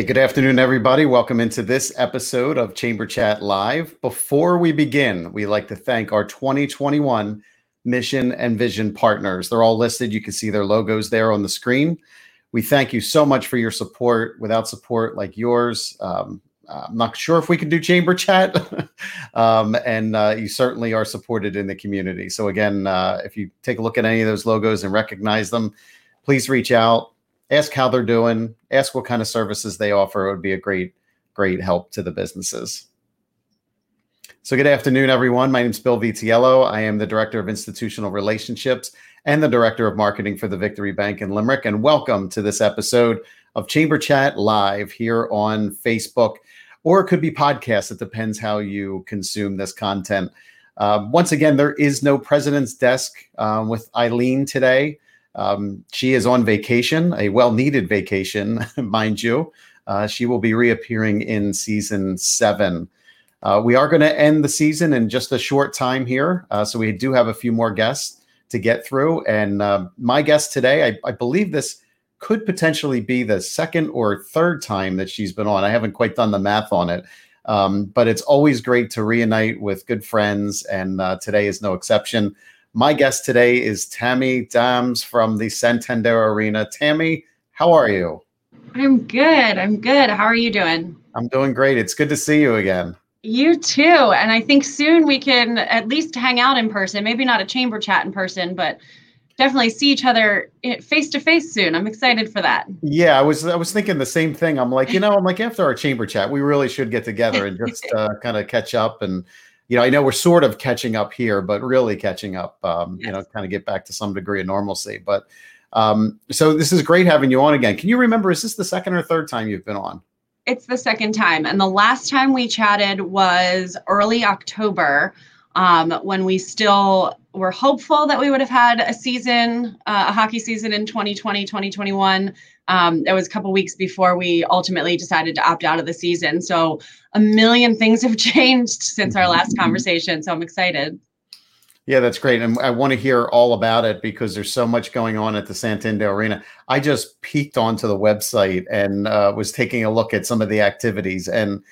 Hey, good afternoon, everybody. Welcome into this episode of Chamber Chat Live. Before we begin, we like to thank our 2021 mission and vision partners. They're all listed. You can see their logos there on the screen. We thank you so much for your support. Without support like yours, um, I'm not sure if we can do chamber chat. um, and uh, you certainly are supported in the community. So, again, uh, if you take a look at any of those logos and recognize them, please reach out ask how they're doing, ask what kind of services they offer. It would be a great, great help to the businesses. So, good afternoon, everyone. My name is Bill Vitiello. I am the Director of Institutional Relationships and the Director of Marketing for the Victory Bank in Limerick. And welcome to this episode of Chamber Chat Live here on Facebook, or it could be podcast. It depends how you consume this content. Uh, once again, there is no President's Desk um, with Eileen today. Um, she is on vacation, a well needed vacation, mind you. Uh, she will be reappearing in season seven. Uh, we are going to end the season in just a short time here. Uh, so we do have a few more guests to get through. And uh, my guest today, I, I, believe this could potentially be the second or third time that she's been on. I haven't quite done the math on it. Um, but it's always great to reunite with good friends. And uh, today is no exception. My guest today is Tammy Dams from the Santander Arena. Tammy, how are you? I'm good. I'm good. How are you doing? I'm doing great. It's good to see you again. You too. And I think soon we can at least hang out in person. Maybe not a chamber chat in person, but definitely see each other face to face soon. I'm excited for that. Yeah, I was I was thinking the same thing. I'm like, you know, I'm like after our chamber chat, we really should get together and just uh, kind of catch up and you know, I know we're sort of catching up here, but really catching up, um, yes. you know, kind of get back to some degree of normalcy. But um, so this is great having you on again. Can you remember, is this the second or third time you've been on? It's the second time. And the last time we chatted was early October um, when we still were hopeful that we would have had a season, uh, a hockey season in 2020, 2021. Um, it was a couple weeks before we ultimately decided to opt out of the season. So a million things have changed since our last conversation. So I'm excited. Yeah, that's great. And I want to hear all about it because there's so much going on at the Santander Arena. I just peeked onto the website and uh, was taking a look at some of the activities, and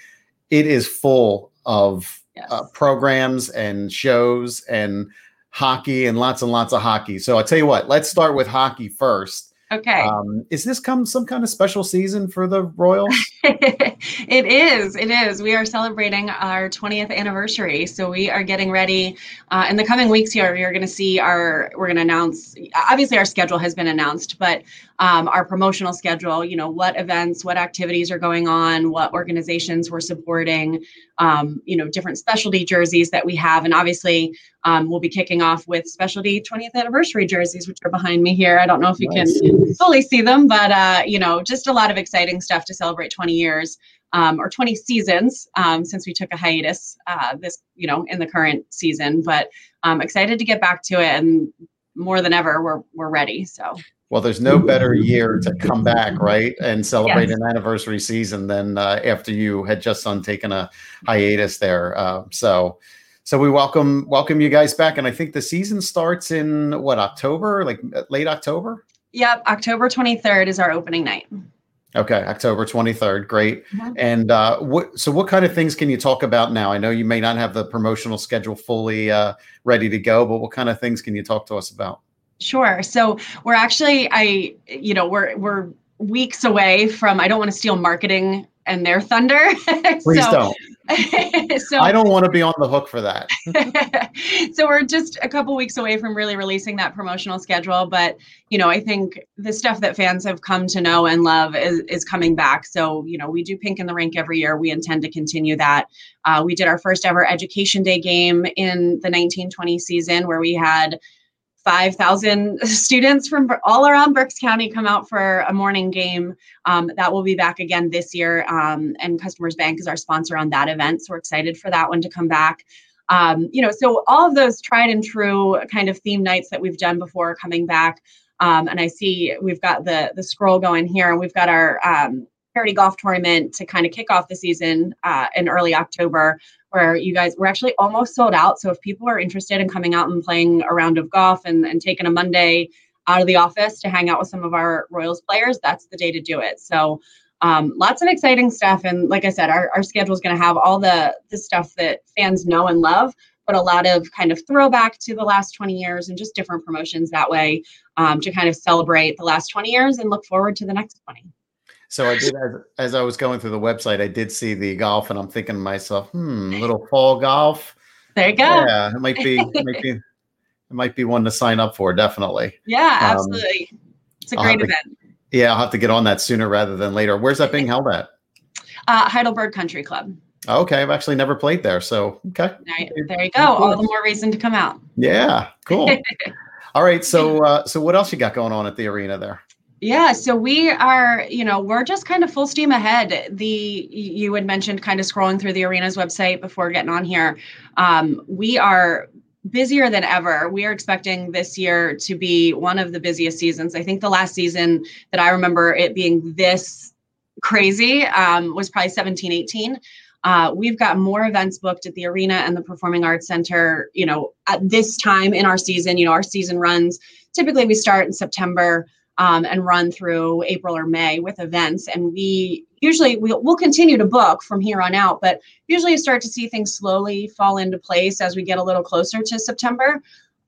it is full of uh, yes. uh, programs and shows and hockey and lots and lots of hockey. So I'll tell you what, let's start with hockey first. Okay. Um, is this come some kind of special season for the Royals? it is. It is. We are celebrating our 20th anniversary, so we are getting ready. Uh, in the coming weeks here, we are going to see our. We're going to announce. Obviously, our schedule has been announced, but um, our promotional schedule. You know, what events, what activities are going on, what organizations we're supporting. Um, you know, different specialty jerseys that we have, and obviously, um, we'll be kicking off with specialty 20th anniversary jerseys, which are behind me here. I don't know if you nice. can fully see them, but uh, you know, just a lot of exciting stuff to celebrate 20 years um, or 20 seasons um, since we took a hiatus uh, this, you know, in the current season. But I'm excited to get back to it, and more than ever, we're we're ready. So. Well, there's no better year to come back, right, and celebrate yes. an anniversary season than uh, after you had just taken a hiatus there. Uh, so, so we welcome welcome you guys back, and I think the season starts in what October, like late October. Yep, October 23rd is our opening night. Okay, October 23rd. Great. Mm-hmm. And uh, what so what kind of things can you talk about now? I know you may not have the promotional schedule fully uh, ready to go, but what kind of things can you talk to us about? Sure. So we're actually I you know, we're we're weeks away from I don't want to steal marketing and their thunder. Please so, don't. so I don't want to be on the hook for that. so we're just a couple weeks away from really releasing that promotional schedule, but you know, I think the stuff that fans have come to know and love is, is coming back. So you know, we do Pink in the Rink every year. We intend to continue that. Uh, we did our first ever Education Day game in the 1920 season, where we had 5,000 students from all around Berks County come out for a morning game. Um, that will be back again this year. Um, and Customers Bank is our sponsor on that event. So we're excited for that one to come back. Um, you know, so all of those tried and true kind of theme nights that we've done before are coming back. Um, and I see we've got the the scroll going here, and we've got our um, charity golf tournament to kind of kick off the season uh, in early October where you guys were actually almost sold out. So if people are interested in coming out and playing a round of golf and, and taking a Monday out of the office to hang out with some of our Royals players, that's the day to do it. So um, lots of exciting stuff. And like I said, our, our schedule is going to have all the the stuff that fans know and love, but a lot of kind of throwback to the last 20 years and just different promotions that way um, to kind of celebrate the last 20 years and look forward to the next 20. So I did as, as I was going through the website, I did see the golf, and I'm thinking to myself, hmm, little fall golf. There you go. Yeah, it might be, it might be, it might be one to sign up for, definitely. Yeah, um, absolutely. Um, it's a great event. To, yeah, I'll have to get on that sooner rather than later. Where's that being held at? Uh, Heidelberg Country Club. Okay, I've actually never played there, so okay. Right, there you go. All the more reason to come out. Yeah, cool. All right, so uh, so what else you got going on at the arena there? Yeah, so we are, you know, we're just kind of full steam ahead. The you had mentioned kind of scrolling through the arena's website before getting on here. Um, we are busier than ever. We are expecting this year to be one of the busiest seasons. I think the last season that I remember it being this crazy um, was probably 17, 18. Uh, we've got more events booked at the arena and the Performing Arts Center, you know, at this time in our season. You know, our season runs typically we start in September um, and run through April or May with events. And we usually we'll, we'll continue to book from here on out, but usually you start to see things slowly fall into place as we get a little closer to September.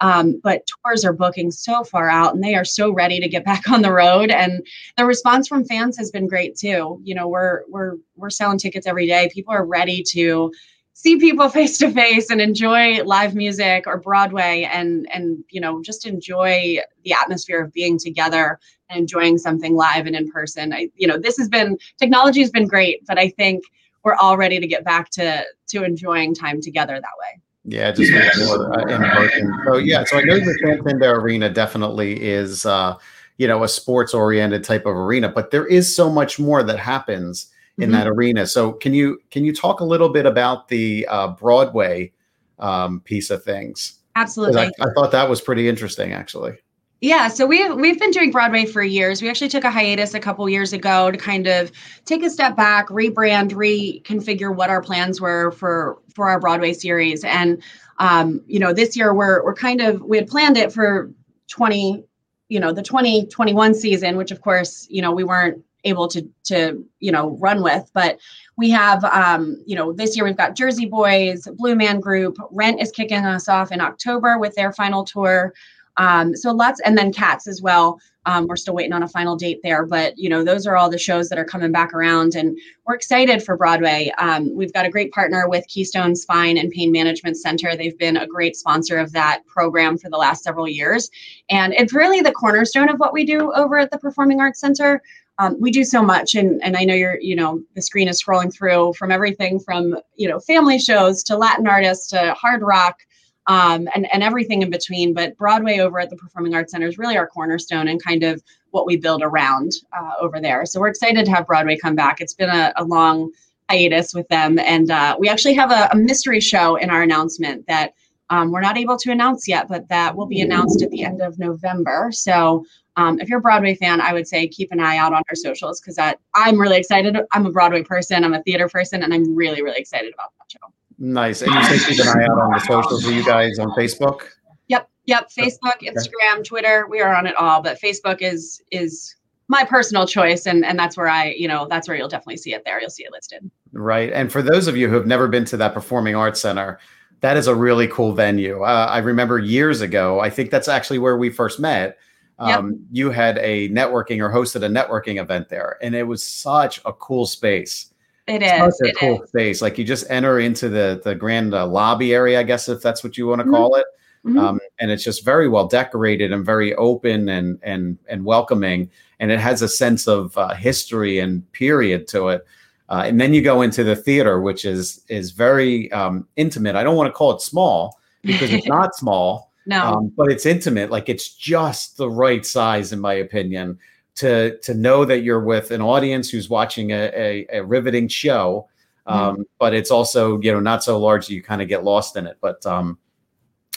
Um, but tours are booking so far out and they are so ready to get back on the road and the response from fans has been great too you know we're we're we're selling tickets every day people are ready to see people face to face and enjoy live music or Broadway and and you know just enjoy the atmosphere of being together and enjoying something live and in person. I you know this has been technology has been great, but I think we're all ready to get back to to enjoying time together that way. Yeah, just more uh, in person. So yeah, so I know the Santander Arena definitely is uh, you know a sports oriented type of arena, but there is so much more that happens in mm-hmm. that arena. So can you can you talk a little bit about the uh, Broadway um, piece of things? Absolutely. I, I thought that was pretty interesting, actually. Yeah, so we've we've been doing Broadway for years. We actually took a hiatus a couple years ago to kind of take a step back, rebrand, reconfigure what our plans were for for our Broadway series. And um, you know, this year we're we're kind of we had planned it for 20, you know, the 2021 season, which of course, you know, we weren't able to to you know run with. But we have um you know this year we've got jersey boys blue man group rent is kicking us off in october with their final tour. Um so lots and then cats as well. Um, we're still waiting on a final date there but you know those are all the shows that are coming back around and we're excited for broadway. Um, we've got a great partner with keystone spine and pain management center. They've been a great sponsor of that program for the last several years. And it's really the cornerstone of what we do over at the performing arts center um, we do so much and and i know you're you know the screen is scrolling through from everything from you know family shows to latin artists to hard rock um, and and everything in between but broadway over at the performing arts center is really our cornerstone and kind of what we build around uh, over there. So we're excited to have broadway come back. It's been a, a long hiatus with them and uh, we actually have a, a mystery show in our announcement that um, we're not able to announce yet, but that will be announced at the end of November. So um, if you're a Broadway fan, I would say keep an eye out on our socials because I'm really excited. I'm a Broadway person, I'm a theater person, and I'm really, really excited about that show. Nice. And you say keep an eye out on the socials. Are you guys on Facebook? Yep. Yep. Facebook, Instagram, Twitter. We are on it all, but Facebook is is my personal choice and and that's where i you know that's where you'll definitely see it there you'll see it listed right and for those of you who have never been to that performing arts center that is a really cool venue. Uh, I remember years ago, I think that's actually where we first met. Um, yep. You had a networking or hosted a networking event there, and it was such a cool space. It is such a it cool is. space. Like you just enter into the the grand uh, lobby area, I guess if that's what you want to mm-hmm. call it. Mm-hmm. Um, and it's just very well decorated and very open and and and welcoming, and it has a sense of uh, history and period to it. Uh, and then you go into the theater, which is is very um, intimate. I don't want to call it small because it's not small, no, um, but it's intimate. Like it's just the right size, in my opinion, to to know that you're with an audience who's watching a, a, a riveting show. Um, mm But it's also you know not so large that you kind of get lost in it. But um,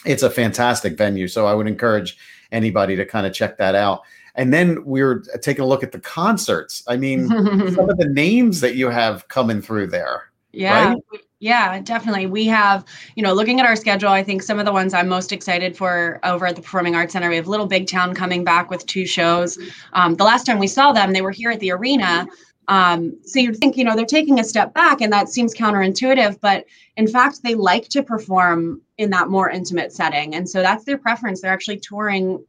it's a fantastic venue, so I would encourage anybody to kind of check that out. And then we are taking a look at the concerts. I mean, some of the names that you have coming through there. Yeah. Right? Yeah, definitely. We have, you know, looking at our schedule, I think some of the ones I'm most excited for over at the Performing Arts Center, we have Little Big Town coming back with two shows. Um, the last time we saw them, they were here at the arena Um, so you'd think, you know, they're taking a step back, and that seems counterintuitive, but in fact, they like to perform in that more intimate setting. And so that's their preference. They're actually touring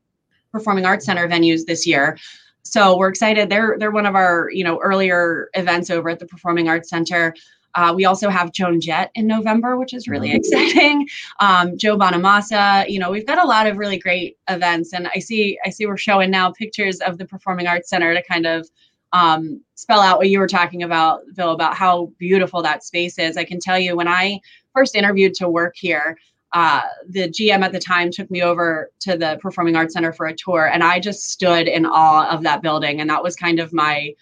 performing arts center venues this year. So we're excited. They're they're one of our you know earlier events over at the Performing Arts Center. Uh, we also have Joan Jett in November, which is really exciting. Um, Joe Bonamassa. You know, we've got a lot of really great events, and I see I see we're showing now pictures of the Performing Arts Center to kind of um, spell out what you were talking about, Bill, about how beautiful that space is. I can tell you when I first interviewed to work here, uh, the GM at the time took me over to the Performing Arts Center for a tour, and I just stood in awe of that building. And that was kind of my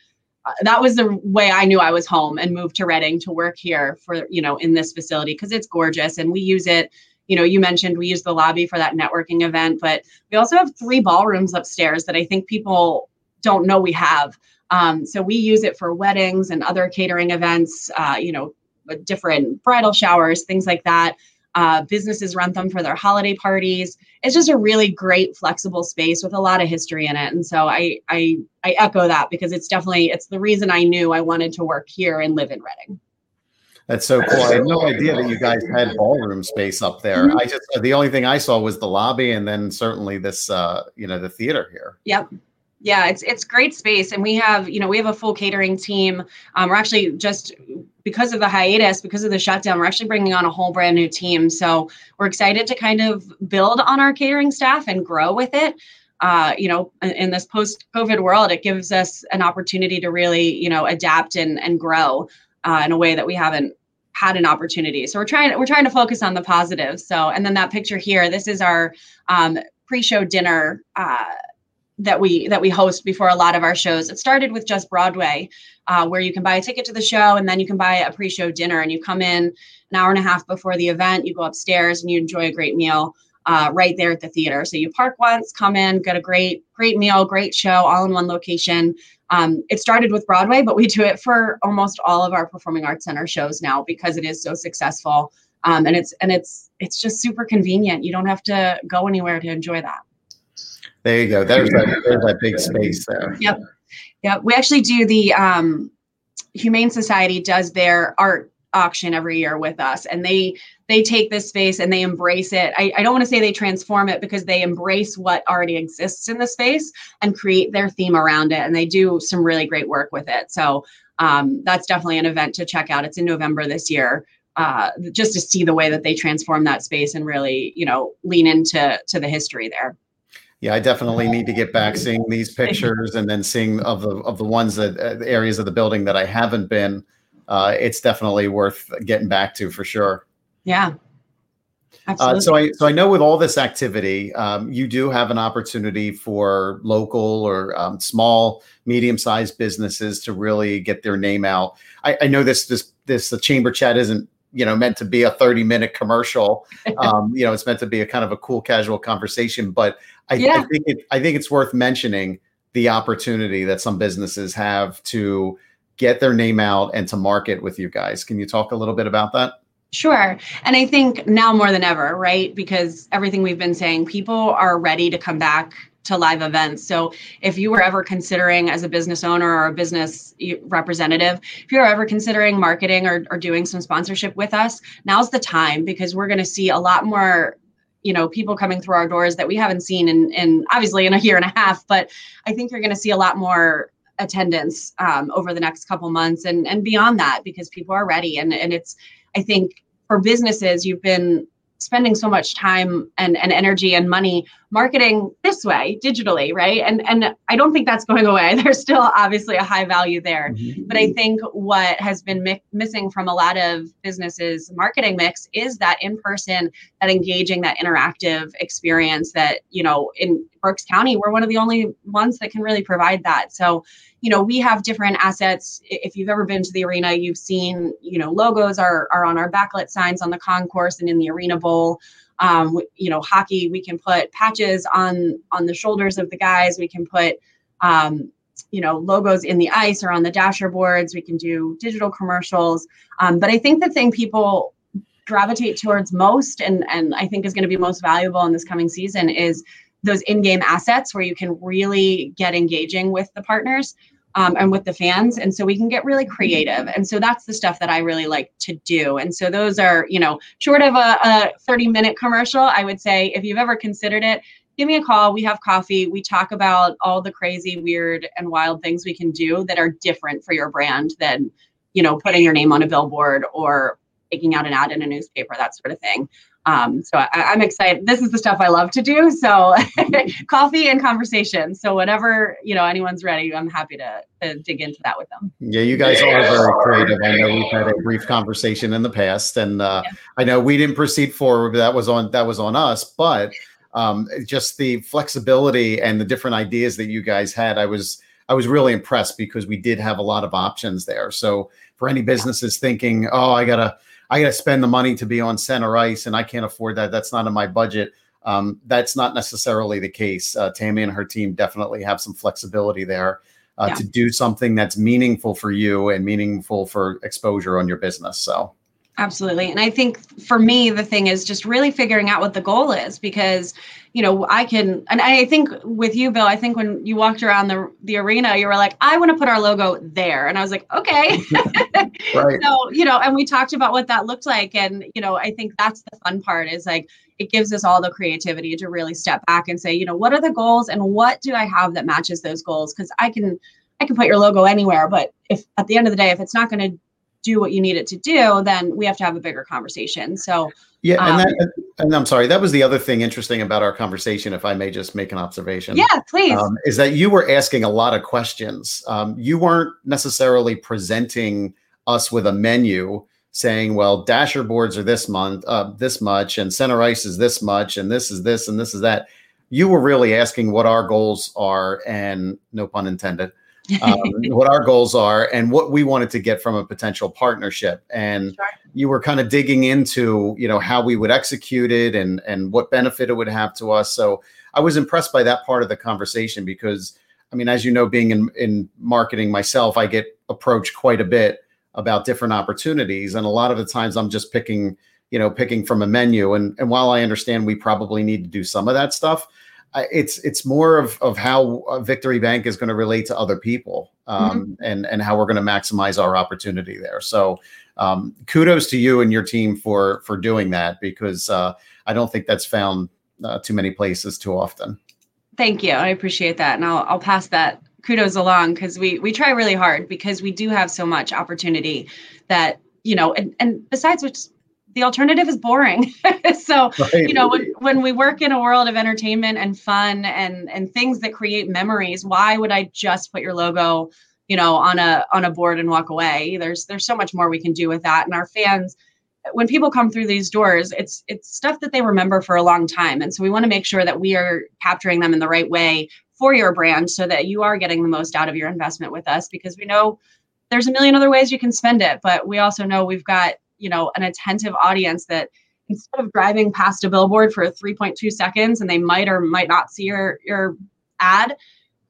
uh, that was the way I knew I was home and moved to Reading to work here for you know in this facility because it's gorgeous and we use it. You know, you mentioned we use the lobby for that networking event, but we also have three ballrooms upstairs that I think people don't know we have. Um, so we use it for weddings and other catering events, uh, you know, different bridal showers, things like that. Uh, businesses rent them for their holiday parties. It's just a really great, flexible space with a lot of history in it. And so I, I, I echo that because it's definitely it's the reason I knew I wanted to work here and live in Reading. That's so cool. I had no idea that you guys had ballroom space up there. Mm-hmm. I just the only thing I saw was the lobby and then certainly this uh, you know, the theater here. Yep yeah it's it's great space and we have you know we have a full catering team um, we're actually just because of the hiatus because of the shutdown we're actually bringing on a whole brand new team. So we're excited to kind of build on our catering staff and grow with it. Uh, you know in this post covid world it gives us an opportunity to really you know adapt and and grow uh, in a way that we haven't had an opportunity. So we're trying we're trying to focus on the positives so and then that picture here this is our um, pre-show dinner uh, that we that we host before a lot of our shows. It started with just Broadway, uh, where you can buy a ticket to the show and then you can buy a pre-show dinner, and you come in an hour and a half before the event. You go upstairs and you enjoy a great meal uh, right there at the theater. So you park once, come in, get a great great meal, great show, all in one location. Um, it started with Broadway, but we do it for almost all of our performing arts center shows now because it is so successful. Um, and it's and it's it's just super convenient. You don't have to go anywhere to enjoy that. There you go. There's that, there's that big space there. Yep. Yep. We actually do the um, Humane Society does their art auction every year with us and they they take this space and they embrace it I, I don't want to say they transform it because they embrace what already exists in the space and create their theme around it and they do some really great work with it so um, that's definitely an event to check out it's in november this year uh, just to see the way that they transform that space and really you know lean into to the history there yeah, I definitely need to get back seeing these pictures and then seeing of the of the ones that uh, the areas of the building that I haven't been. Uh, it's definitely worth getting back to for sure. Yeah. Uh, so I so I know with all this activity, um, you do have an opportunity for local or um, small, medium sized businesses to really get their name out. I, I know this this this the chamber chat isn't you know meant to be a 30 minute commercial um, you know it's meant to be a kind of a cool casual conversation but I, yeah. I think it, I think it's worth mentioning the opportunity that some businesses have to get their name out and to market with you guys can you talk a little bit about that Sure. And I think now more than ever, right? Because everything we've been saying, people are ready to come back to live events. So if you were ever considering as a business owner or a business representative, if you're ever considering marketing or, or doing some sponsorship with us, now's the time because we're going to see a lot more you know people coming through our doors that we haven't seen in, in obviously in a year and a half but i think you're going to see a lot more attendance um, over the next couple months and and beyond that because people are ready and and it's i think for businesses you've been spending so much time and, and energy and money marketing this way digitally right? And and i don't think that's going away. There's still obviously a high value there. Mm-hmm. but i think what has been mi- missing from a lot of businesses marketing mix is that in person that engaging that interactive experience that you know in berks county we're one of the only ones that can really provide that. So you know we have different assets. If you've ever been to the arena you've seen you know logos are, are on our backlit signs on the concourse and in the arena bowl um, you know hockey we can put patches on on the shoulders of the guys. We can put um, you know logos in the ice or on the dasher boards. We can do digital commercials. Um, but i think the thing people gravitate towards most and and i think is going to be most valuable in this coming season is those in-game assets where you can really get engaging with the partners um, and with the fans. And so we can get really creative. And so that's the stuff that I really like to do. And so those are, you know, short of a, a 30 minute commercial, I would say if you've ever considered it, give me a call. We have coffee. We talk about all the crazy, weird, and wild things we can do that are different for your brand than, you know, putting your name on a billboard or taking out an ad in a newspaper, that sort of thing. Um, so I, am excited. This is the stuff I love to do. So coffee and conversation. So whenever you know, anyone's ready. I'm happy to, to dig into that with them. Yeah, you guys are very creative. I know we've had a brief conversation in the past, and uh, yeah. I know we didn't proceed forward. That was on that was on us, but um, just the flexibility and the different ideas that you guys had, I was I was really impressed because we did have a lot of options there. So for any businesses thinking, oh, I gotta I gotta spend the money to be on center ice and I can't afford that. That's not in my budget. Um, that's not necessarily the case. Uh, Tammy and her team definitely have some flexibility there uh, yeah. to do something that's meaningful for you and meaningful for exposure on your business. So Absolutely. And I think for me, the thing is just really figuring out what the goal is because, you know, I can, and I think with you, Bill, I think when you walked around the, the arena, you were like, I want to put our logo there. And I was like, okay. right. So, you know, and we talked about what that looked like. And, you know, I think that's the fun part is like, it gives us all the creativity to really step back and say, you know, what are the goals and what do I have that matches those goals? Because I can, I can put your logo anywhere, but if at the end of the day, if it's not going to do what you need it to do, then we have to have a bigger conversation. So yeah, and um, that, and I'm sorry, that was the other thing interesting about our conversation. If I may just make an observation, yeah, please, um, is that you were asking a lot of questions. Um, you weren't necessarily presenting us with a menu saying, "Well, dasher boards are this month, uh, this much, and center ice is this much, and this is this, and this is that." You were really asking what our goals are, and no pun intended um, what our goals are and what we wanted to get from a potential partnership. And sure. you were kind of digging into you know how we would execute it and and what benefit it would have to us. So i was impressed by that part of the conversation because i mean as you know being in, in marketing myself i get approached quite a bit about different opportunities. And a lot of the times i'm just picking you know picking from a menu. And and while i understand we probably need to do some of that stuff it's it's more of of how Victory Bank is going to relate to other people, um, mm-hmm. and and how we're going to maximize our opportunity there. So, um, kudos to you and your team for for doing that because uh, I don't think that's found uh, too many places too often. Thank you, I appreciate that, and I'll I'll pass that kudos along because we we try really hard because we do have so much opportunity that you know, and and besides which the alternative is boring. so, right. you know, when, when we work in a world of entertainment and fun and and things that create memories, why would I just put your logo, you know, on a on a board and walk away? There's there's so much more we can do with that. And our fans, when people come through these doors, it's it's stuff that they remember for a long time. And so we want to make sure that we are capturing them in the right way for your brand so that you are getting the most out of your investment with us because we know there's a million other ways you can spend it, but we also know we've got you know an attentive audience that instead of driving past a billboard for 3.2 seconds and they might or might not see your your ad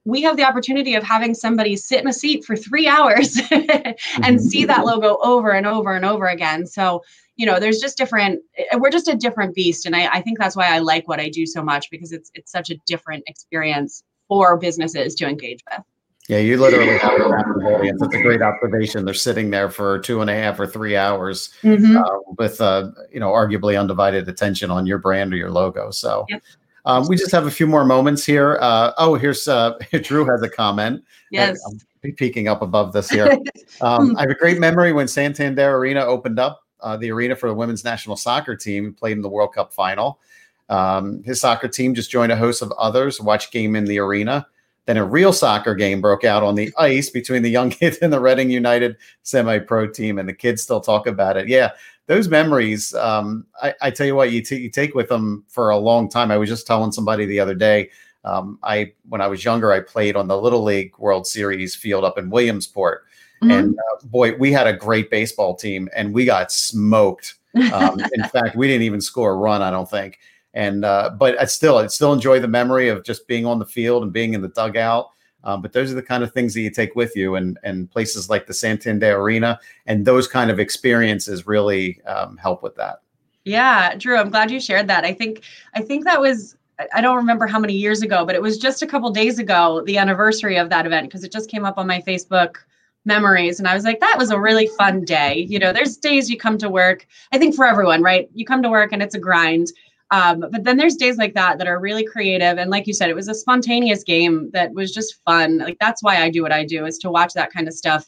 we have the opportunity of having somebody sit in a seat for three hours and mm-hmm. see that logo over and over and over again. So you know there's just different eh, we're just a different beast. And I, I think that's why i like what i do so much because it's it's such a different experience for businesses to engage with yeah, you literally have a captive audience. That's a great observation. They're sitting there for two and a half or three hours mm-hmm. uh, with, uh, you know, arguably undivided attention on your brand or your logo. So yep. um, we just have a few more moments here. Uh, oh, here's uh, Drew has a comment. Yes. I'm peeking up above this here. Um, I have a great memory when Santander Arena opened up uh, the arena for the women's national soccer team, played in the World Cup final. Um, his soccer team just joined a host of others, watch game in the arena. Then a real soccer game broke out on the ice between the young kids and the Reading United semi-pro team, and the kids still talk about it. Yeah, those memories. Um, I, I, tell you what, you, t- you take with them for a long time. I was just telling somebody the other day. Um, I when I was younger, I played on the Little League World Series field up in Williamsport, mm-hmm. and uh, boy, we had a great baseball team, and we got smoked. Um, in fact, we didn't even score a run. I don't think and uh, but I still I still enjoy the memory of just being on the field and being in the dugout. Um, but those are the kind of things that you take with you, and and places like the Santander Arena and those kind of experiences really um, help with that. Yeah, Drew, I'm glad you shared that. I think I think that was I don't remember how many years ago, but it was just a couple days ago, the anniversary of that event, because it just came up on my Facebook memories. And I was like, that was a really fun day. You know, there's days you come to work, I think for everyone, right? You come to work and it's a grind. Um, but then there's days like that that are really creative. And like you said, it was a spontaneous game that was just fun. Like that's why I do what I do is to watch that kind of stuff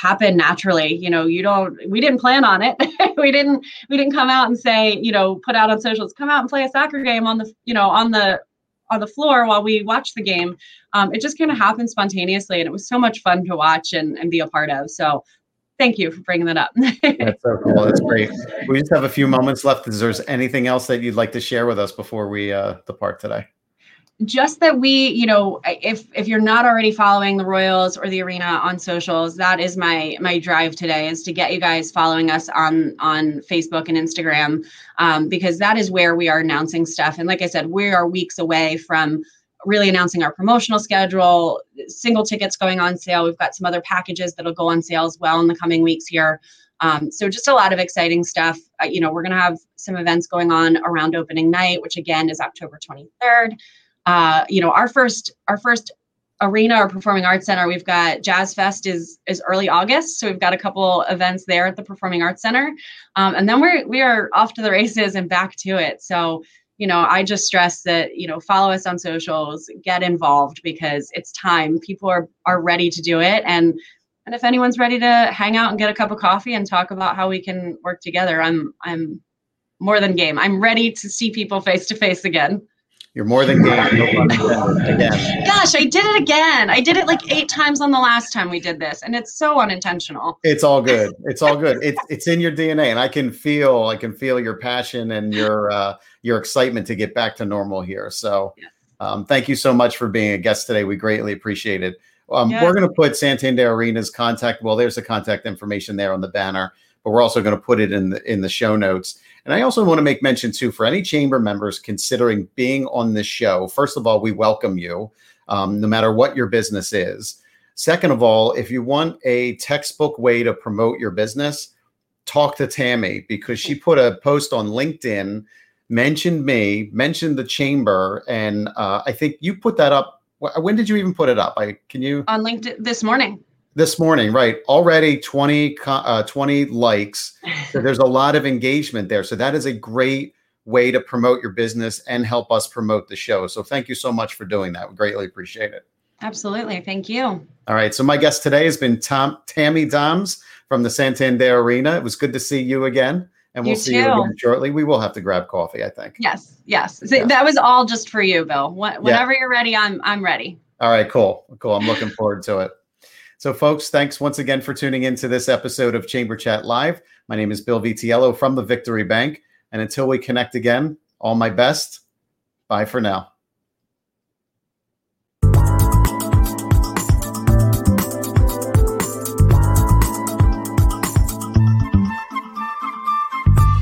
happen naturally you know you don't we didn't plan on it we didn't we didn't come out and say you know put out on socials come out and play a soccer game on the you know on the on the floor while we watch the game um, it just kind of happened spontaneously and it was so much fun to watch and, and be a part of so thank you for bringing that up. That's so cool. That's great. We just have a few moments left. Is there anything else that you'd like to share with us before we uh, depart today? Just that we you know if if you're not already following the royals or the arena on socials that is my my drive today is to get you guys following us on on facebook and instagram um, because that is where we are announcing stuff. And like i said we are weeks away from really announcing our promotional schedule single tickets going on sale. We've got some other packages that'll go on sale as well in the coming weeks here. Um, so just a lot of exciting stuff. Uh, you know we're going to have some events going on around opening night which again is october 23rd uh, you know, our first our first arena or performing arts center we've got jazz fest is is early august so we've got a couple events there at the performing arts center. Um, and then we're we are off to the races and back to it. So you know i just stress that you know follow us on socials get involved because it's time. People are are ready to do it. And and if anyone's ready to hang out and get a cup of coffee and talk about how we can work together i'm i'm more than game. I'm ready to see people face to face again you're more than game. No again. Gosh, I did it again. I did it like eight times on the last time we did this, and it's so unintentional. It's all good. It's all good. It's it's in your DNA, and I can feel I can feel your passion and your uh, your excitement to get back to normal here. So, um, thank you so much for being a guest today. We greatly appreciate it. Um, We're going to put Santander Arena's contact. Well, there's the contact information there on the banner, but we're also going to put it in the in the show notes. And I also want to make mention too for any chamber members considering being on this show. First of all, we welcome you, um, no matter what your business is. Second of all, if you want a textbook way to promote your business, talk to Tammy because she put a post on LinkedIn, mentioned me, mentioned the chamber, and uh, I think you put that up. When did you even put it up? I can you on LinkedIn this morning this morning, right? Already 20, uh, 20 likes. So there's a lot of engagement there. So that is a great way to promote your business and help us promote the show. So thank you so much for doing that. We greatly appreciate it. Absolutely. Thank you. All right. So my guest today has been Tom Tammy Doms from the Santander Arena. It was good to see you again. And we'll you see too. you again shortly. We will have to grab coffee, I think. Yes, yes. So yeah. That was all just for you, Bill. Whenever yeah. you're ready, I'm I'm ready. All right, cool. Cool. I'm looking forward to it. So, folks, thanks once again for tuning into this episode of Chamber Chat Live. My name is Bill Vitiello from the Victory Bank. And until we connect again, all my best. Bye for now.